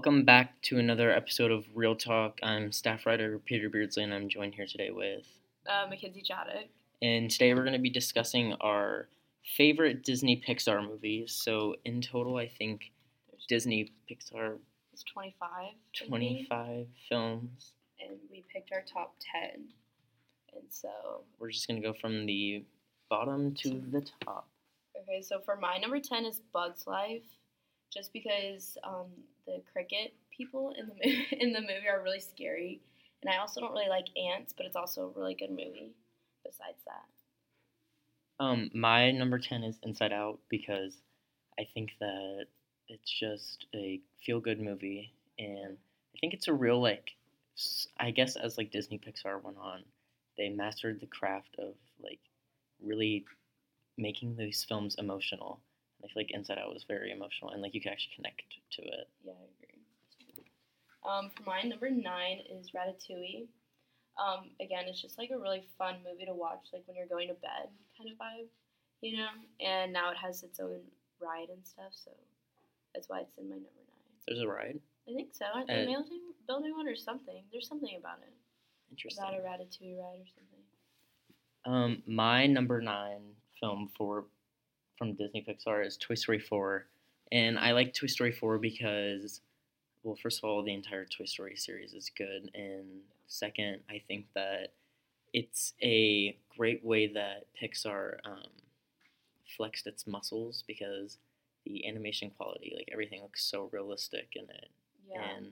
Welcome back to another episode of Real Talk. I'm staff writer Peter Beardsley, and I'm joined here today with. Uh, Mackenzie Jadick. And today we're going to be discussing our favorite Disney Pixar movies. So, in total, I think There's Disney Pixar It's 25. I think, 25 films. And we picked our top 10. And so, We're just going to go from the bottom to the top. okay, so for my number 10 is Bug's Life. Just because um, the cricket people in the, mo- in the movie are really scary. And I also don't really like ants, but it's also a really good movie besides that. Um, my number 10 is Inside Out because I think that it's just a feel good movie. And I think it's a real, like, I guess as like Disney Pixar went on, they mastered the craft of like really making these films emotional. I feel like Inside Out was very emotional and like you can actually connect to it. Yeah, I agree. Um, for mine, number nine is Ratatouille. Um, again, it's just like a really fun movie to watch, like when you're going to bed kind of vibe, you know. And now it has its own ride and stuff, so that's why it's in my number nine. There's a ride. I think so. Aren't they building building one or something? There's something about it, Interesting. about a Ratatouille ride or something. Um, my number nine film for from Disney Pixar is Toy Story 4, and I like Toy Story 4 because, well, first of all, the entire Toy Story series is good, and second, I think that it's a great way that Pixar um, flexed its muscles because the animation quality, like everything, looks so realistic in it, Yeah. and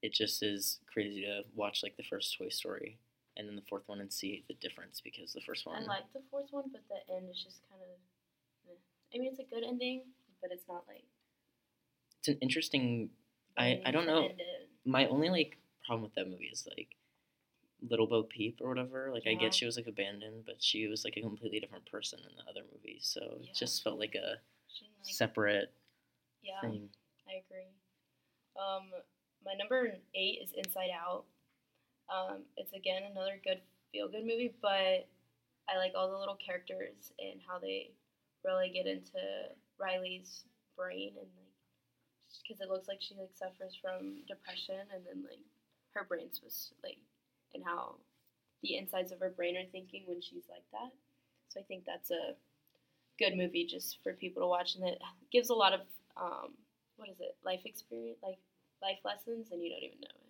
it just is crazy to watch like the first Toy Story and then the fourth one and see the difference because the first one. I like the fourth one, but the end is just kind of. I mean, it's a good ending, but it's not like. it's an interesting I- I don't know. my only like problem with that movie is like little bo peep or whatever like i Yeah. get she was like abandoned but she was like a completely different person in the other movies so Yeah. it just felt like a like, separate yeah. thing I agree. Um, my number eight is Inside Out. Um, it's again another good feel good movie, but I like all the little characters and how they really get into Riley's brain and like because it looks like she like suffers from depression and then like her brain's was like and how the insides of her brain are thinking when she's like that. So I think that's a good movie just for people to watch and it gives a lot of um, what is it life experience like life lessons and you don't even know it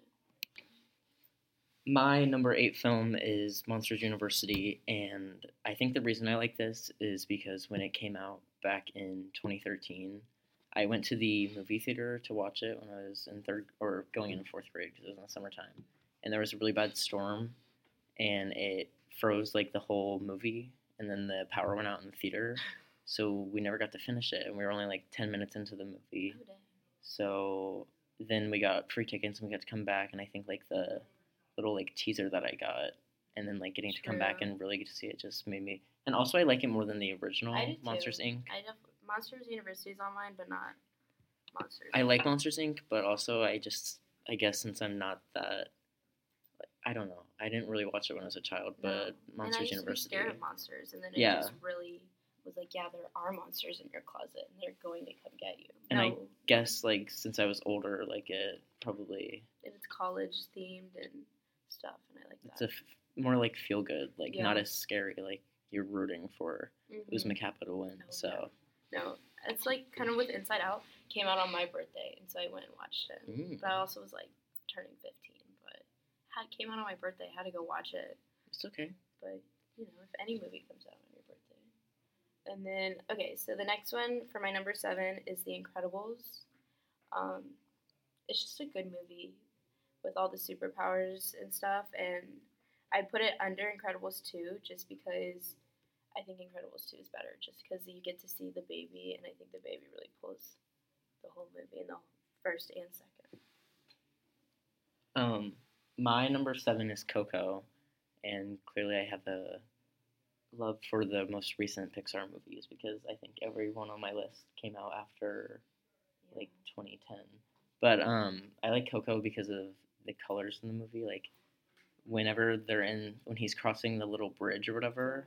my number eight film is monsters university and i think the reason i like this is because when it came out back in 2013 i went to the movie theater to watch it when i was in third or going in fourth grade because it was in the summertime and there was a really bad storm and it froze like the whole movie and then the power went out in the theater so we never got to finish it and we were only like 10 minutes into the movie. Oh, so then we got free tickets and we got to come back and I think like the little like teaser that I got and then like getting to come back and really get to see it just made me and also I like it more than the original I do too. Monsters Inc. I def- Monsters University is online but not Monsters I like Monsters Inc. but also I just I guess since I'm not that like, I don't know. I didn't really watch it when I was a child, No. but I Monsters University. scared of monsters and then it Yeah. just really was like yeah there are monsters in your closet and they're going to come get you And I Guess like since I was older, like it probably and it's college themed and stuff and I like it's that a f- more like feel good, like not as scary. Like you're rooting for Mhm. Oozma Kappa to win. Oh, so No, it's like kind of with Inside Out. Came out on my birthday, and so I went and watched it. Mm. But I also was like turning 15, but had came out on my birthday. I had to go watch it. it's okay. But you know, if any movie comes out on your birthday, and then okay, so the next one for my number seven is The Incredibles. Um, it's just a good movie with all the superpowers and stuff, and I put it under Incredibles 2 just because I think Incredibles 2 is better, just because you get to see the baby, and I think the baby really pulls the whole movie in the first and second. Um, my number seven is Coco, and clearly I have a love for the most recent Pixar movies because I think every one on my list came out after like 2010. But um, I like Coco because of the colors in the movie. Like whenever they're in, when he's crossing the little bridge or whatever,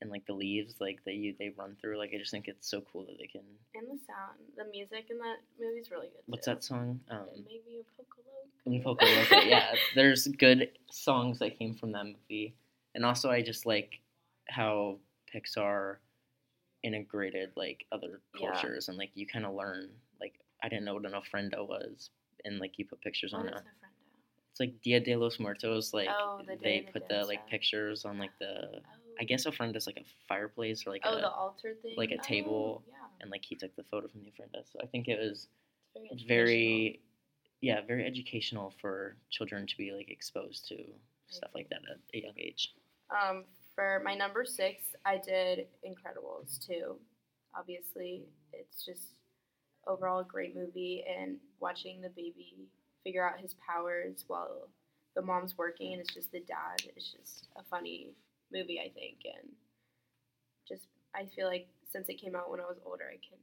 and like the leaves like that you they run through. Like I just think it's so cool that they can. And the sound, the music in that movie is really good. What's too. that song? Um, It made me a In Pocolo. Poco Loco, yeah. There's good songs that came from that movie, and also I just like how Pixar integrated like other Yeah. cultures and like you kind of learn like I didn't know what an ofrenda was, and like you put pictures What on it. A friend It's like Dia de los Muertos. Like Oh, the they the put Dead the like pictures on like the. Oh. I guess ofrenda is like a fireplace or like Oh, a the altar thing. like a table. Oh, yeah. and like he took the photo from the ofrenda. So I think it was It's very. very yeah very educational for children to be like exposed to stuff like that at a young age. Um, for my number six, I did Incredibles too. Obviously, it's just overall a great movie, and watching the baby figure out his powers while the mom's working and it's just the dad. It's just a funny movie, I think, and just I feel like since it came out when I was older, I can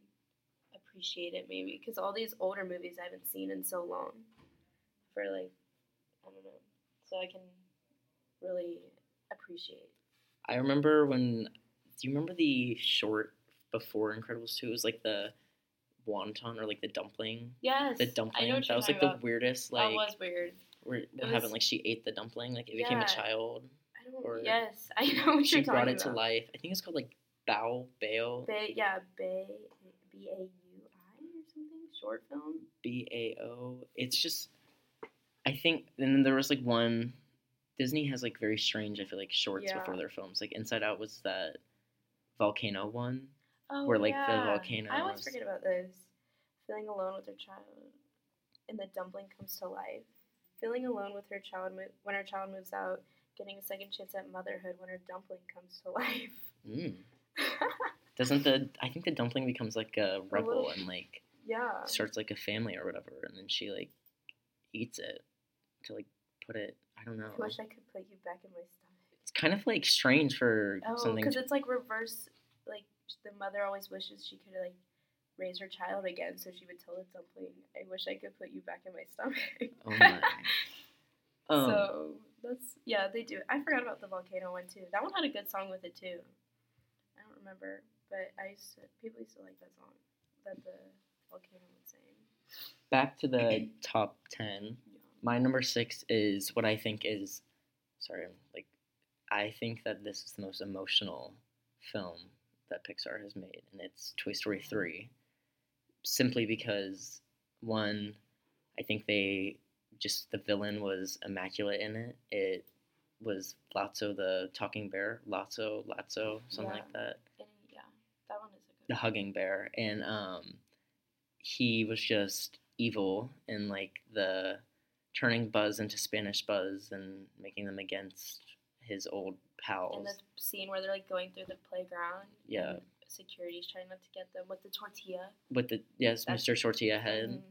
appreciate it maybe because all these older movies I haven't seen in so long for like I don't know, so I can really appreciate. i remember when do you remember the short before incredibles 2 it was like the wonton or like the dumpling Yes, the I know dumpling that was like the about. weirdest that like was weird. where it happened like she ate the dumpling like it became a child I don't. or- yes, I know what she you're talking brought it to life i think it's called like bao bao Bay, yeah, Bay, B A U I or something. Short film. B A O. It's just, I think, and then there was like one. Disney has like very strange, I feel like, shorts Yeah. before their films. Like Inside Out was that volcano one. Oh, Where, like, the yeah. volcano I always was- forget about those. Feeling alone with her child, and the dumpling comes to life. Feeling alone with her child mo- when her child moves out. Getting a second chance at motherhood when her dumpling comes to life. Mm. Doesn't the I think the dumpling becomes like a rebel and like yeah. starts like a family or whatever, and then she like eats it to like put it. I don't know. I wish I could put you back in my stomach. It's kind of like strange for Oh, something. because it's like reverse. Like the mother always wishes she could like raise her child again, so she would tell the dumpling, "I wish I could put you back in my stomach." oh my. Um, so that's yeah, they do. I forgot about the volcano one too. That one had a good song with it too. I don't remember, but I used to, people used to like that song that the volcano was saying. back to the top ten. Yeah. My number six is what I think is, sorry, like, I think that this is the most emotional film that Pixar has made, and it's Toy Story 3. Simply because, one, I think they just, the villain was immaculate in it. It was Lotso the talking bear, Lotso, Lotso, something like that And yeah, that one is a good. the hugging bear and um he was just evil and like the turning buzz into spanish buzz and making them against his old pals And the scene where they're like going through the playground. Yeah. security's trying not to get them with the tortilla. with the yes That's- mr tortilla head Mhm.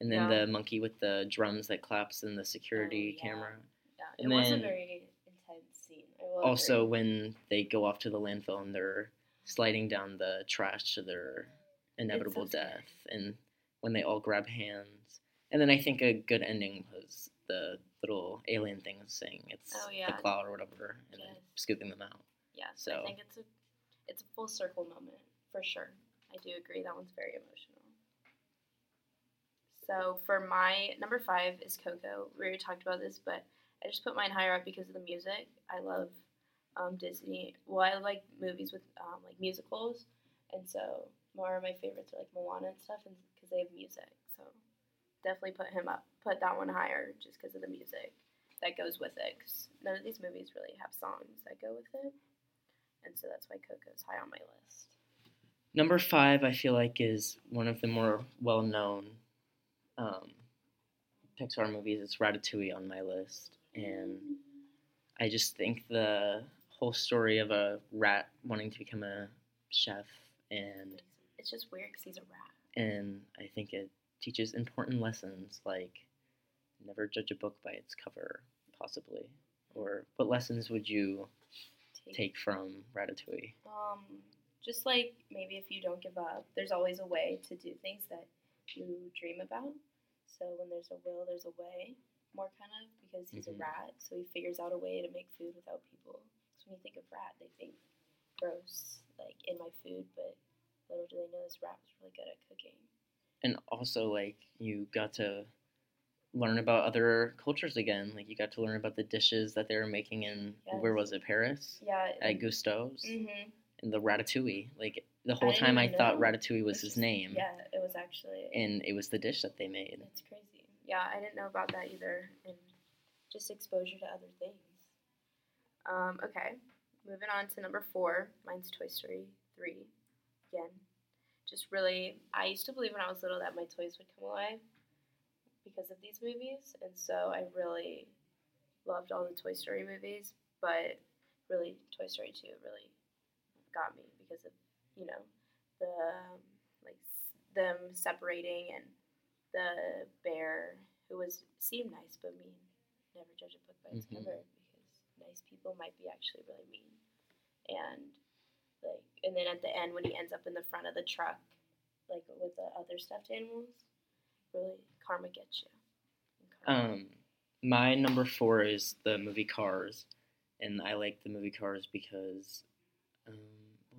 and then Yeah. the monkey with the drums that claps in the security Oh, yeah. camera Yeah, And it was a very intense scene. Also agree. when they go off to the landfill and they're sliding down the trash to their inevitable scary. death and when they all grab hands and then i think a good ending was the little alien thing saying it's Oh, the cloud or whatever and then Yes. scooping them out Yeah, So- I think it's a it's a full circle moment for sure. I do agree that one's very emotional. So for my number five is Coco. We already talked about this, but I just put mine higher up because of the music. I love um, Disney. Well, I like movies with um, like musicals, and so more of my favorites are like Moana and stuff, and because they have music. So definitely put him up, put that one higher just because of the music that goes with it. 'cause none of these movies really have songs that go with it and so that's why Coco's high on my list. number five i feel like is one of the more well-known um, pixar movies it's ratatouille on my list and I just think the whole story of a rat wanting to become a chef and It's just weird because he's a rat. and I think it teaches important lessons like never judge a book by its cover, possibly. Or what lessons would you take from Ratatouille? Um, just like maybe if you don't give up, there's always a way to do things that you dream about. So when there's a will, there's a way. More kind of because he's Mhm. a rat, so he figures out a way to make food without people. So when you think of rat, they think gross like in my food, but little do they know this rat was really good at cooking. And also like you got to learn about other cultures again. Like you got to learn about the dishes that they were making in where was it Paris Yeah. at Gusteau's Mm-hmm. and the ratatouille. Like the whole didn't time I even thought ratatouille was his name, Yeah, it was actually. and it was the dish that they made. It's crazy. Yeah, I didn't know about that either, and just exposure to other things. Um, okay, moving on to number four. Mine's Toy Story three. Again, just really, I used to believe when I was little that my toys would come alive because of these movies, and so I really loved all the Toy Story movies. But really, Toy Story two really got me because of you know the um, like s- them separating and the bear who was seemed nice but mean. Never judge a book by its Mhm. cover because nice people might be actually really mean. And like, and then at the end when he ends up in the front of the truck, like with the other stuffed animals, really karma gets you. Karma- Um, my number four is the movie Cars, and I like the movie Cars because um,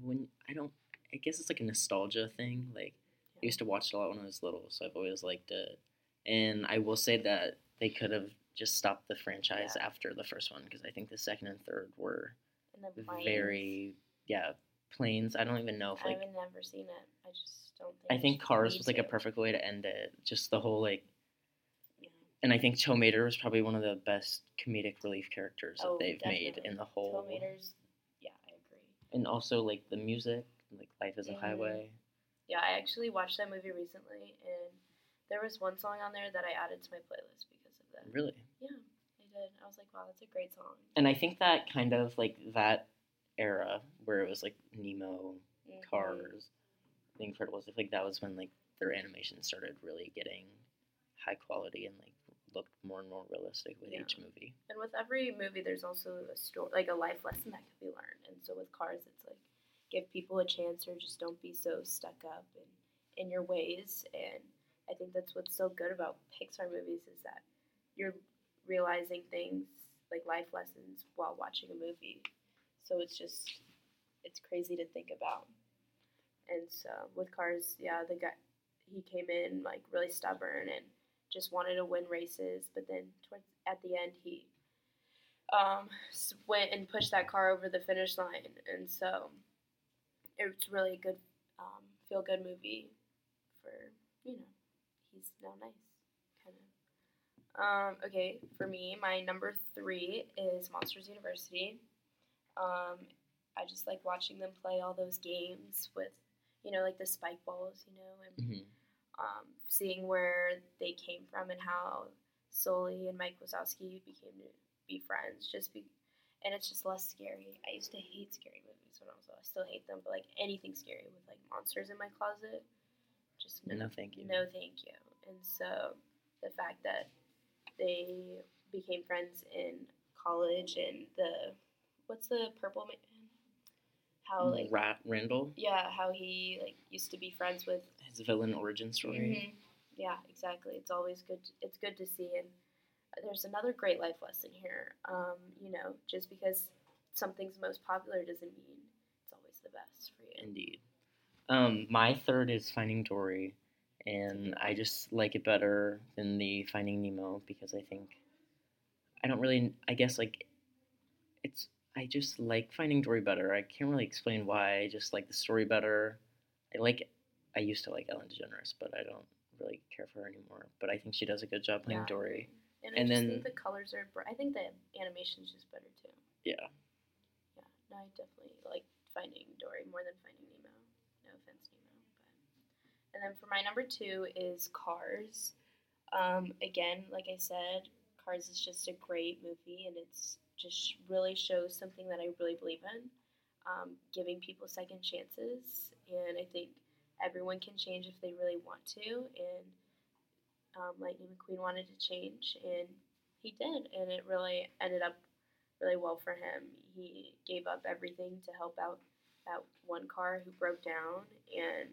when I don't, I guess it's like a nostalgia thing. Like I used to watch it a lot when I was little, so I've always liked it. And I will say that they could have just stopped the franchise Yeah. after the first one because I think the second and third were and very, yeah, planes. I don't even know if like I haven't never seen it. I just don't think. I think Cars was like a perfect way to end it. Just the whole like Yeah. and I think Tow Mater was probably one of the best comedic relief characters Oh, that they've made in the whole. Tomaters. Yeah, I agree. And also like the music, like Life is a Mhm. Highway. Yeah, I actually watched that movie recently, and there was one song on there that I added to my playlist because of that. Really. Yeah, I did. I was like, wow, that's a great song. And I think that kind of like that era where it was like Nemo, Mhm. Cars, The Incredibles. I think like that was when like their animation started really getting high quality and like looked more and more realistic with Yeah. each movie. And with every movie, there's also a story, like a life lesson that could be learned. And so with Cars, it's like give people a chance, or just don't be so stuck up in, in your ways. And I think that's what's so good about Pixar movies is that you're realizing things like life lessons while watching a movie. So it's just it's crazy to think about. And so with Cars, yeah, the guy he came in like really stubborn and just wanted to win races, but then towards at the end he um, went and pushed that car over the finish line, and so it's really a good um, feel good movie for you know he's now nice kind of. Um, okay, for me, my number three is Monsters University. Um, I just like watching them play all those games with, you know, like the spike balls, you know, and hmm um, seeing where they came from and how Sully and Mike Wazowski became to be friends. Just be, and it's just less scary. I used to hate scary movies when I was little. I still hate them, but like anything scary with like monsters in my closet, just No, thank you. no, thank you. And so the fact that they became friends in college and the what's the purple man? How like Rat Randall, yeah, how he like used to be friends with his villain origin story. Mhm. Yeah, exactly. It's always good. It's good to see, and there's another great life lesson here. Um, you know, just because something's most popular doesn't mean it's always the best for you. Indeed. Um, my third is Finding Dory, and I just like it better than the Finding Nemo because I think I don't really. I guess like it's. I just like Finding Dory better. I can't really explain why. I just like the story better. I like. I used to like Ellen DeGeneres, but I don't really care for her anymore. But I think she does a good job playing Yeah. Dory. And I And just then- think the colors are. Br- I think the animation's just better too. Yeah. Yeah. No, I definitely like Finding Dory more than Finding Nemo. No offense, Nemo. But and then for my number two is Cars. Um, again, like I said, Cars is just a great movie, and it's just really shows something that I really believe in, um, giving people second chances, and I think everyone can change if they really want to, and um, Lightning McQueen wanted to change, and he did, and it really ended up really well for him. He gave up everything to help out that one car who broke down, and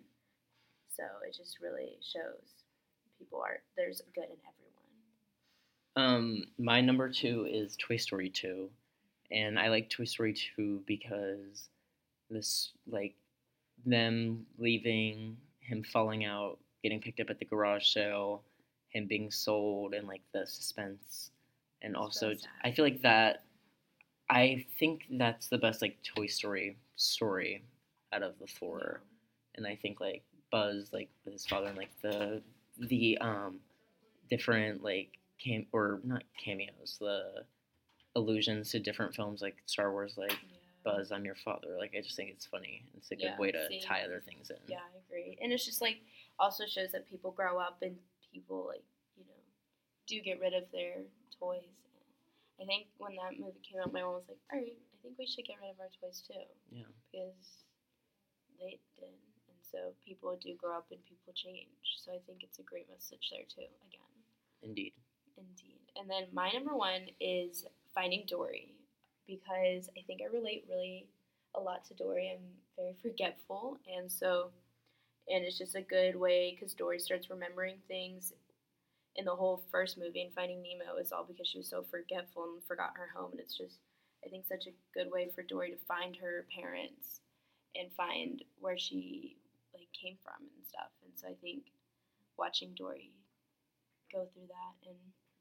so it just really shows people are there's good in everyone. Um, my number two is Toy Story 2. And I like Toy Story 2 because this like them leaving, him falling out, getting picked up at the garage sale, him being sold, and like the suspense, and It's also sad. I feel like that. I think that's the best like Toy Story story out of the four, and I think like Buzz like with his father and like the the um different like cam or not cameos the allusions to different films like Star Wars like Yeah. Buzz, I'm your father. Like I just think it's funny. It's a good Yeah, way to same. tie other things in. Yeah, I agree. And it's just like also shows that people grow up and people like you know do get rid of their toys. I think when that movie came out, my mom was like, "All right, I think we should get rid of our toys too," Yeah. because they did, and so people do grow up and people change. So I think it's a great message there too. Again. Indeed. Indeed. And then my number one is Finding Dory because I think I relate really a lot to Dory. I'm very forgetful, and so, and it's just a good way because Dory starts remembering things. In the whole first movie, and Finding Nemo is all because she was so forgetful and forgot her home, and it's just, I think, such a good way for Dory to find her parents and find where she like came from and stuff. And so I think watching Dory go through that and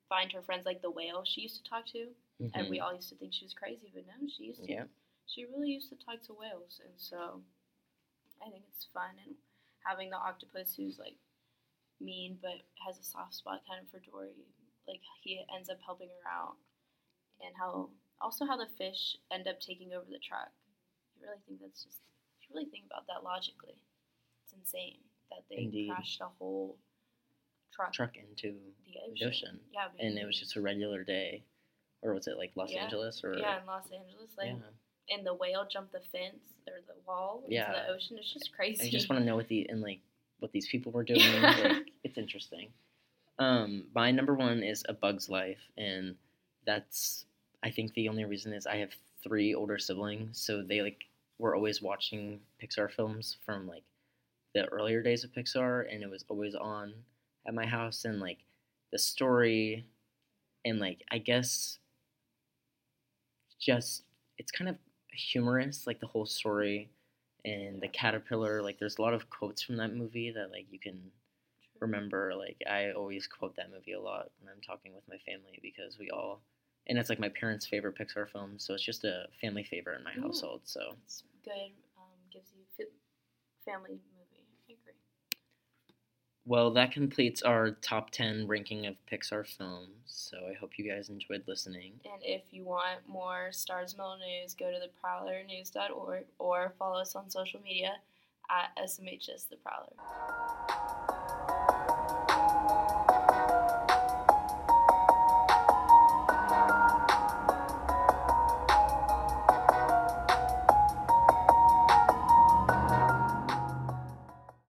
find her friends like the whale she used to talk to. And Mhm. we all used to think she was crazy, but no, she used to. Yeah. She really used to talk to whales, and so I think it's fun and having the octopus who's like mean but has a soft spot kind of for Dory. Like he ends up helping her out, and how also how the fish end up taking over the truck. You really think that's just if you really think about that logically, it's insane that they Indeed. crashed a whole truck, Truck into the the ocean. ocean. Yeah, And it was just a regular day. Or was it like Los Yeah. Angeles or yeah in Los Angeles, like yeah. and the whale jumped the fence or the wall Yeah. into the ocean. It's just crazy. I just want to know what the and like what these people were doing. like, it's interesting. Um, my number one is A Bug's Life, and that's I think the only reason is I have three older siblings, so they like were always watching Pixar films from like the earlier days of Pixar, and it was always on at my house, and like the story, and like I guess just it's kind of humorous, like the whole story and the caterpillar like there's a lot of quotes from that movie that like you can remember like i always quote that movie a lot when i'm talking with my family because we all and it's like my parents favorite pixar film so it's just a family favorite in my household so It's good. Um, gives you family movie. I agree. Well, that completes our top 10 ranking of Pixar films. So I hope you guys enjoyed listening. And if you want more Starr's Mill news, go to theprowlernews.org or follow us on social media at SMHS The Prowler.